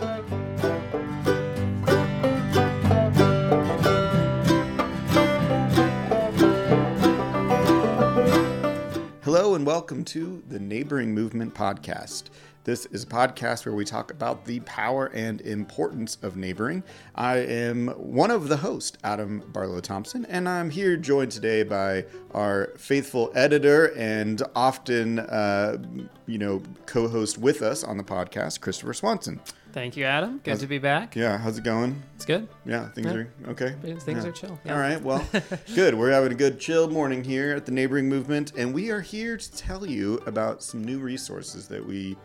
Hello and welcome to the Neighboring Movement Podcast. This is a podcast where we talk about the power and importance of neighboring. I am one of the hosts, Adam Barlow Thompson, and I'm here joined today by our faithful editor and often, uh, you know, co-host with us on the podcast, Christopher Swanson. Thank you, Adam. Good How's- to be back. Yeah, how's it going? It's good. Yeah, things Yeah. are okay. Things Yeah. are chill. Yeah. All right, well, good. We're having a good chill morning here at the Neighboring Movement, and we are here to tell you about some new resources that we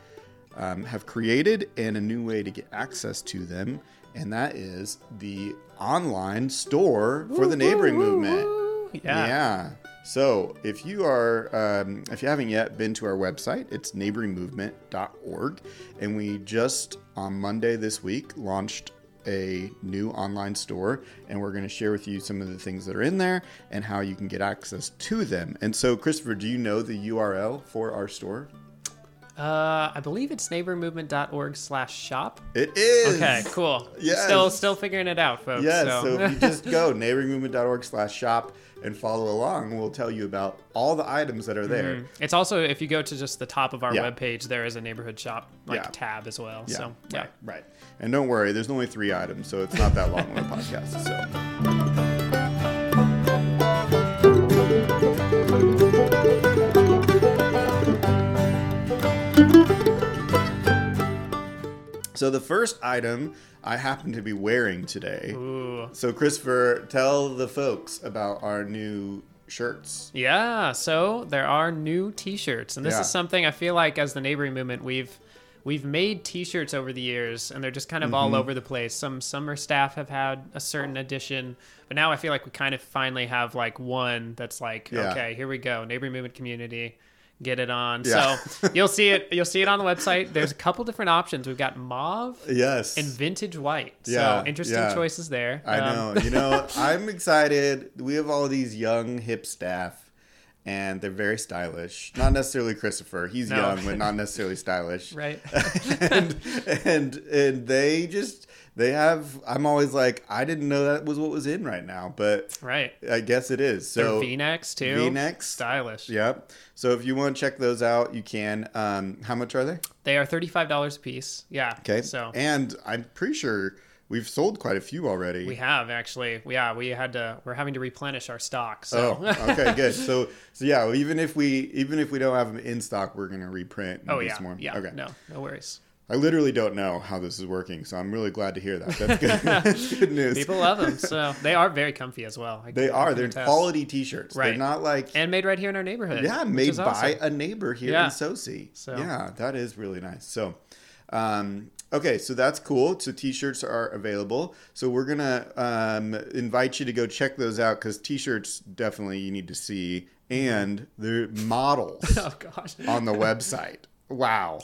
um, have created and a new way to get access to them, and that is the online store for the Neighboring Movement. Yeah. Yeah. So if you are, um, if you haven't yet been to our website, it's neighboringmovement.org, and we just on Monday this week launched a new online store, and we're going to share with you some of the things that are in there and how you can get access to them. And so, Christopher, do you know the URL for our store? Uh, I believe it's neighbormovement.org slash shop. It is. Okay, cool. Yeah. Still, still figuring it out, folks. Yes, so. so if you just go neighboringmovement.org slash shop and follow along, we'll tell you about all the items that are there. Mm. It's also if you go to just the top of our Yeah. webpage, there is a neighborhood shop like Yeah. tab as well. Yeah, So yeah. right, right. And don't worry, there's only three items, so it's not that long of a podcast. So. So the first item I happen to be wearing today. Ooh. So Christopher, tell the folks about our new shirts. Yeah, so there are new T-shirts, and this Yeah. is something I feel like as the neighboring movement we've we've made T-shirts over the years, and they're just kind of Mm-hmm. all over the place. Some summer staff have had a certain edition, but now I feel like we kind of finally have like one that's like, Yeah. okay, here we go, neighboring movement community. Get it on. Yeah. So you'll see it. You'll see it on the website. There's a couple different options. We've got mauve Yes. and vintage white. Yeah, So interesting yeah. choices there. I Um, know. You know, I'm excited. We have all these young, hip staff, and they're very stylish. Not necessarily Christopher. He's No. young, but not necessarily stylish. Right. and and and they just they have. I'm always like, I didn't know that was what was in right now, but right. I guess it is. So V-necks too. V-necks. Stylish. Yep. So if you want to check those out, you can. Um, how much are they? They are thirty-five dollars a piece. Yeah. Okay. So and I'm pretty sure we've sold quite a few already. we have actually. Yeah, we had to. We're having to replenish our stock. So. Oh, okay, good. So, so yeah, even if we even if we don't have them in stock, we're gonna reprint. and oh do yeah. some more. Yeah. Okay. No. No worries. I literally don't know how this is working, so I'm really glad to hear that. That's good. That's good news. People love them. So they are very comfy as well. I they can- are. They're attest. quality T-shirts. They're not like and made right here in our neighborhood. yeah, made by awesome. a neighbor here Yeah. in Soci. So- yeah, that is really nice. So, um, okay, so that's cool. So T-shirts are available. So we're gonna um, invite you to go check those out because T-shirts definitely you need to see, and they're models Oh gosh. on the website. Wow.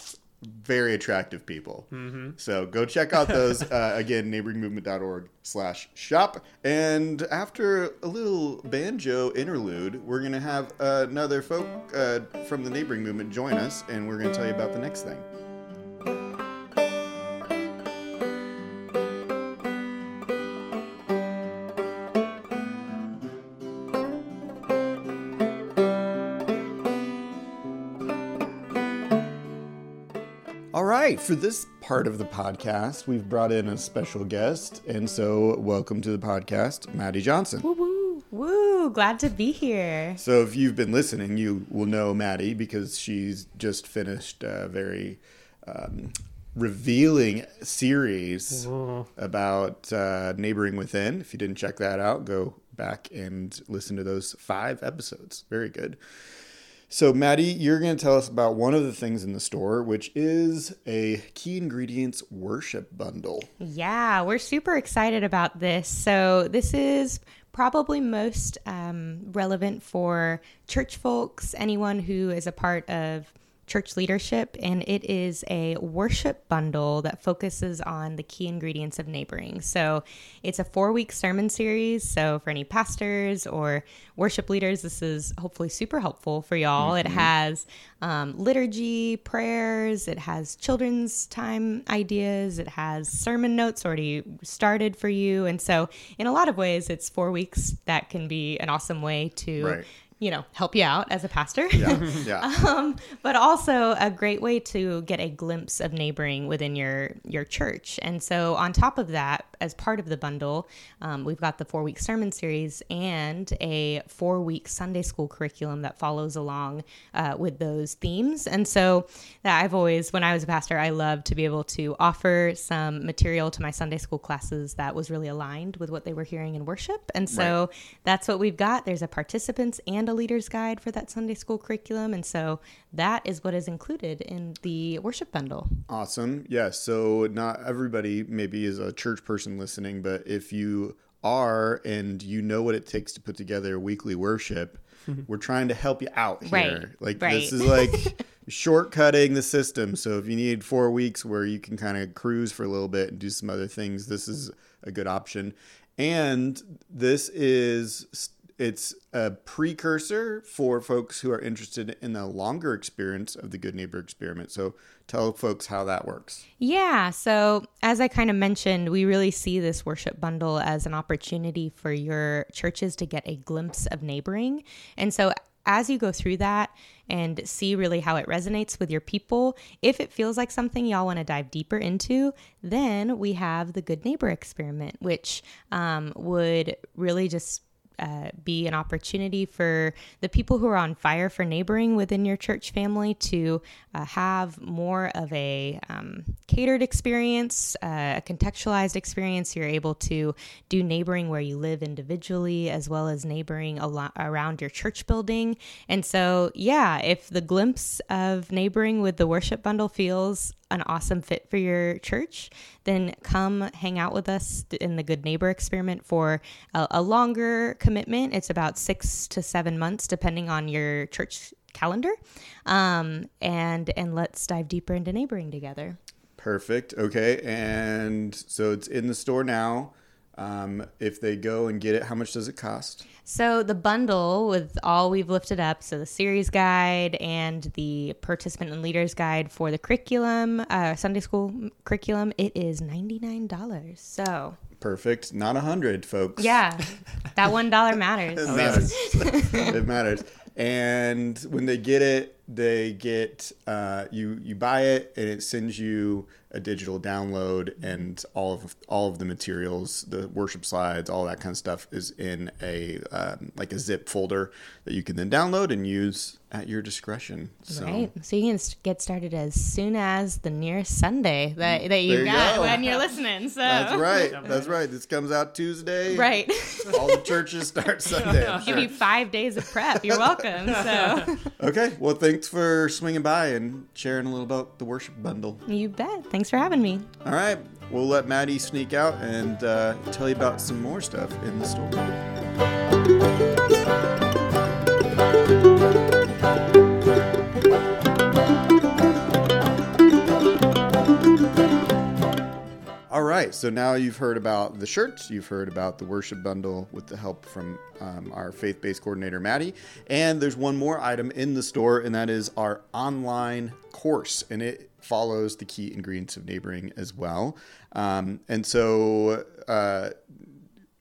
Very attractive people. So go check out those uh, again, neighboringmovement.org slash shop. And after a little banjo interlude, we're going to have another folk uh, from the neighboring movement join us, and we're going to tell you about the next thing. All right, for this part of the podcast, we've brought in a special guest. And so, welcome to the podcast, Maddie Johnson. Woo woo woo! Glad to be here. So, if you've been listening, you will know Maddie because she's just finished a very um, revealing series Ooh. about uh, neighboring within. If you didn't check that out, go back and listen to those five episodes. Very good. So, Maddie, you're going to tell us about one of the things in the store, which is a key ingredients worship bundle. Yeah, we're super excited about this. So this is probably most um, relevant for church folks, anyone who is a part of church leadership, and it is a worship bundle that focuses on the key ingredients of neighboring. So it's a four week sermon series. So for any pastors or worship leaders, this is hopefully super helpful for y'all. Mm-hmm. It has um, liturgy, prayers, it has children's time ideas, it has sermon notes already started for you. And so, in a lot of ways, it's four weeks that can be an awesome way to. Right you know, help you out as a pastor. Yeah. Yeah. um, but also a great way to get a glimpse of neighboring within your your church. And so, on top of that, as part of the bundle, um, we've got the four week sermon series and a four week Sunday school curriculum that follows along uh, with those themes. And so, that I've always, when I was a pastor, I loved to be able to offer some material to my Sunday school classes that was really aligned with what they were hearing in worship. And so, right. that's what we've got. There's a participants and a leader's guide for that Sunday school curriculum. And so that is what is included in the worship bundle. Awesome. Yes. Yeah, so not everybody maybe is a church person listening, but if you are and you know what it takes to put together weekly worship, we're trying to help you out here. Right. Like right. this is like shortcutting the system. So if you need four weeks where you can kind of cruise for a little bit and do some other things, this is a good option. And this is it's a precursor for folks who are interested in the longer experience of the Good Neighbor experiment. So tell folks how that works. Yeah. So, as I kind of mentioned, we really see this worship bundle as an opportunity for your churches to get a glimpse of neighboring. And so, as you go through that and see really how it resonates with your people, if it feels like something y'all want to dive deeper into, then we have the Good Neighbor experiment, which um, would really just uh, be an opportunity for the people who are on fire for neighboring within your church family to uh, have more of a um, catered experience, uh, a contextualized experience. You're able to do neighboring where you live individually as well as neighboring around your church building. And so, yeah, if the glimpse of neighboring with the worship bundle feels an awesome fit for your church, then come hang out with us in the Good Neighbor experiment for a, a longer commitment. It's about six to seven months, depending on your church calendar. Um, and and let's dive deeper into neighboring together. Perfect. Okay, and so it's in the store now. Um, if they go and get it, how much does it cost? So the bundle with all we've lifted up, so the series guide and the participant and leaders guide for the curriculum, uh, Sunday school curriculum, it is ninety nine dollars. So perfect, not a hundred, folks. Yeah, that one dollar matters. it matters. it matters. And when they get it, they get uh, you you buy it and it sends you a digital download and all of all of the materials the worship slides all that kind of stuff is in a um, like a zip folder that you can then download and use at your discretion so. right so you can get started as soon as the nearest sunday that, that you got go. when you're listening so that's right that's right this comes out tuesday right all the churches start sunday sure. give you five days of prep you're welcome so okay well thanks for swinging by and sharing a little about the worship bundle you bet Thanks Thanks for having me. All right. We'll let Maddie sneak out and uh, tell you about some more stuff in the store. Right, so now you've heard about the shirts, you've heard about the worship bundle with the help from um, our faith based coordinator, Maddie. And there's one more item in the store, and that is our online course. And it follows the key ingredients of neighboring as well. Um, and so, uh,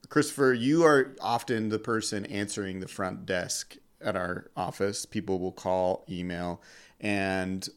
Christopher, you are often the person answering the front desk at our office. People will call, email, and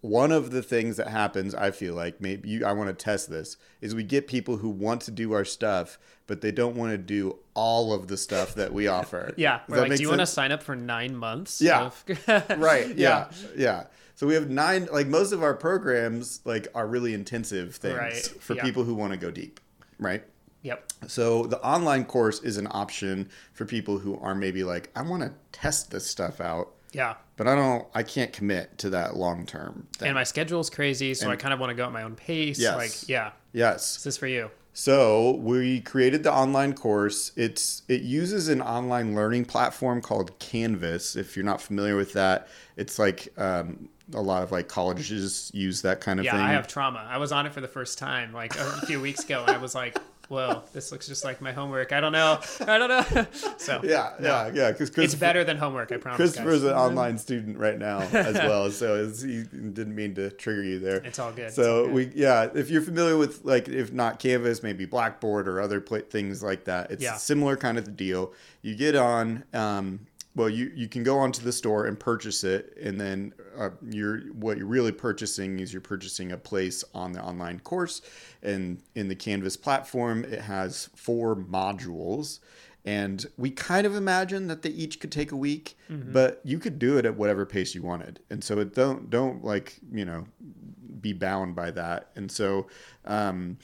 one of the things that happens, I feel like maybe you, I want to test this, is we get people who want to do our stuff, but they don't want to do all of the stuff that we offer. yeah, like, do you want to sign up for nine months? Yeah, of... right. Yeah. yeah, yeah. So we have nine. Like most of our programs, like are really intensive things right. for yeah. people who want to go deep, right? Yep. So the online course is an option for people who are maybe like, I want to test this stuff out. Yeah. But I don't. I can't commit to that long term. And my schedule is crazy, so and, I kind of want to go at my own pace. Yes. Like, yeah. Yes. Is This is for you. So we created the online course. It's it uses an online learning platform called Canvas. If you're not familiar with that, it's like um, a lot of like colleges use that kind of Yeah, thing. I have trauma. I was on it for the first time like a few weeks ago, and I was like, "Whoa, this looks just like my homework." I don't know. I don't know. So yeah, yeah, yeah. Because it's better than homework. I promise. Christopher's guys. an online student right now as well, so it's, he didn't mean to trigger you there. It's all good. So all good. we, yeah, if you're familiar with like, if not Canvas, maybe Blackboard or other pla things like that, it's Yeah. a similar kind of deal. You get on, um, well, you you can go onto the store and purchase it, and then uh, you're what you're really purchasing is you're purchasing a place on the online course, and in the Canvas platform, it has four modules. And we kind of imagine that they each could take a week, but you could do it at whatever pace you wanted. And so it don't don't like you know be bound by that. And so um,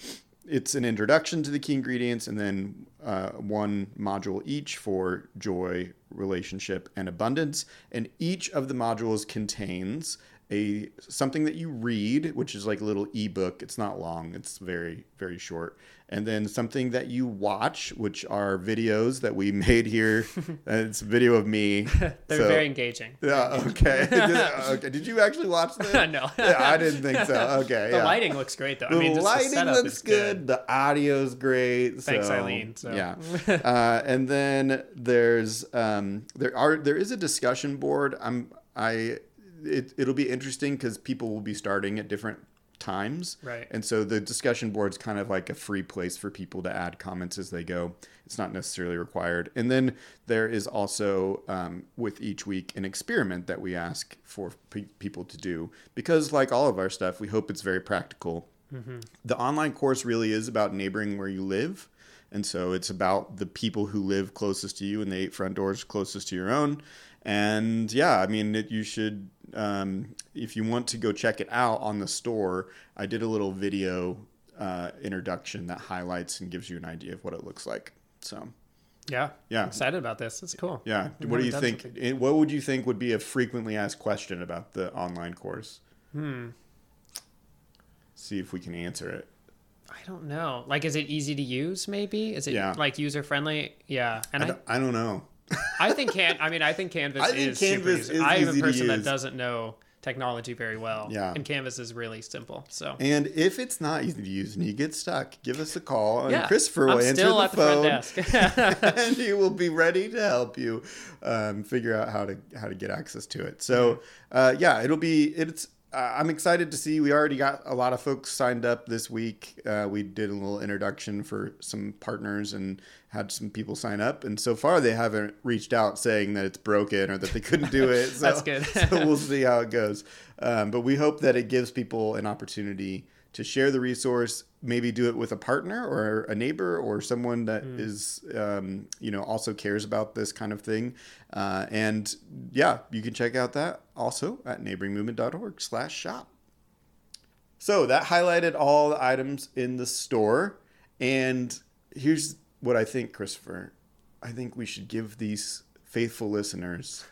it's an introduction to the key ingredients and then uh, one module each for joy, relationship, and abundance. And each of the modules contains a something that you read, which is like a little ebook. It's not long. It's very very short. And then something that you watch, which are videos that we made here. Uh, it's a video of me. They're So- very engaging. yeah. Okay. Did, okay. Did you actually watch them? no. Yeah, I didn't think so. Okay. The yeah. lighting looks great though. The I mean, lighting the setup looks is good. The audio's great. Thanks, so, Eileen, so. Yeah. uh, and then there's um, there are there is a discussion board. I'm I it it'll be interesting because people will be starting at different times. Right. And so the discussion board's kind of like a free place for people to add comments as they go. It's not necessarily required. And then there is also um, with each week an experiment that we ask for pe- people to do because, like all of our stuff, we hope it's very practical. The online course really is about neighboring where you live. And so it's about the people who live closest to you and the eight front doors closest to your own. And yeah, I mean, it, you should, um, if you want to go check it out on the store, I did a little video uh, introduction that highlights and gives you an idea of what it looks like. So Yeah. Yeah. I'm excited about this. It's cool. yeah, We've what do you think? something- What would you think would be a frequently asked question about the online course? Hmm. See if we can answer it. I don't know. Like, is it easy to use? Maybe is it Yeah. like user friendly? Yeah. And I I, don't, I don't know. I think can. I mean, I think Canvas I think is super Canvas is I am a person that doesn't know technology very well. Yeah. And Canvas is really simple. So. And if it's not easy to use and you get stuck, give us a call and yeah. Christopher will I'm answer still the at the phone. front desk. and he will be ready to help you um, figure out how to how to get access to it. So uh, yeah, it'll be it's. I'm excited to see. We already got a lot of folks signed up this week. Uh, we did a little introduction for some partners and had some people sign up. And so far, they haven't reached out saying that it's broken or that they couldn't do it. So, That's good. so we'll see how it goes. Um, but we hope that it gives people an opportunity to share the resource, maybe do it with a partner or a neighbor or someone that is, um, you know, also cares about this kind of thing. Uh, and yeah, you can check out that also at neighboringmovement.org slash shop. So that highlighted all the items in the store. And here's what I think, Christopher. I think we should give these faithful listeners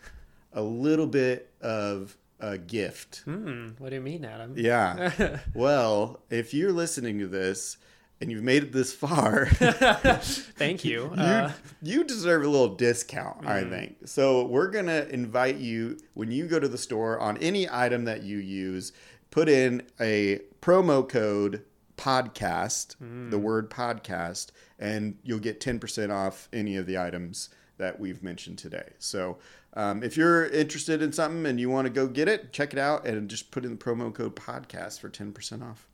a little bit of a gift. hmm. What do you mean, Adam? Yeah. well, if you're listening to this and you've made it this far, Thank you. you, Uh, you deserve a little discount, I think. So we're going to invite you when you go to the store on any item that you use, put in a promo code podcast, the word podcast, and you'll get 10% off any of the items that we've mentioned today. So um, if you're interested in something and you want to go get it, check it out and just put in the promo code podcast for 10% off.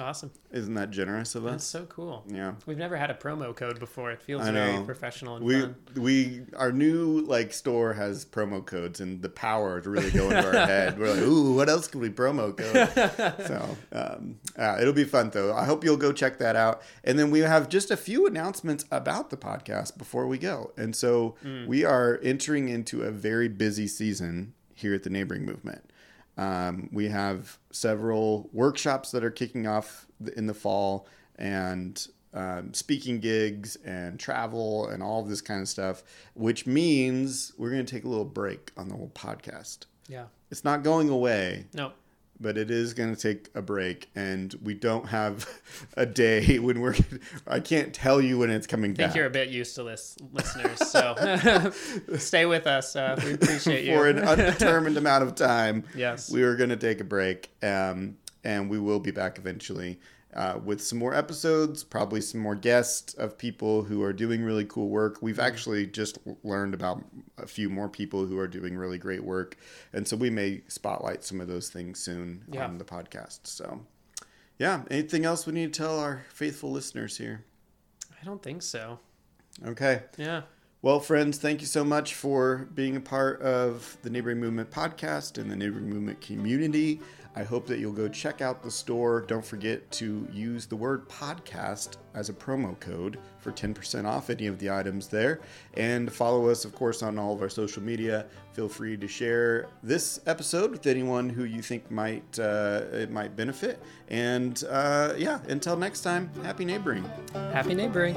Awesome. Isn't that generous of us? That's so cool. Yeah. We've never had a promo code before. It feels very professional and we fun. we our new like store has promo codes and the power to really go into our head. We're like, ooh, what else can we promo code? so um, uh, it'll be fun though. I hope you'll go check that out. And then we have just a few announcements about the podcast before we go. And so we are entering into a very busy season here at the Neighboring Movement. Um, we have several workshops that are kicking off in the fall and um, speaking gigs and travel and all of this kind of stuff, which means we're going to take a little break on the whole podcast. Yeah. It's not going away, No. But it is going to take a break, and we don't have a day when we're. I can't tell you when it's coming I think back. you're a bit used to this, listeners. So stay with us. Uh, we appreciate you. For an undetermined amount of time, Yes. we are going to take a break, um, and we will be back eventually uh, with some more episodes, probably some more guests of people who are doing really cool work. We've actually just learned about a few more people who are doing really great work, and so we may spotlight some of those things soon Yeah. on the podcast. So, yeah, anything else we need to tell our faithful listeners here? I don't think so. Okay. Yeah. Well, friends, thank you so much for being a part of the Neighboring Movement podcast and the Neighboring Movement community. I hope that you'll go check out the store. Don't forget to use the word podcast as a promo code for 10% off any of the items there. And follow us, of course, on all of our social media. Feel free to share this episode with anyone who you think might uh, it might benefit. And uh, yeah, until next time, happy neighboring. Happy neighboring.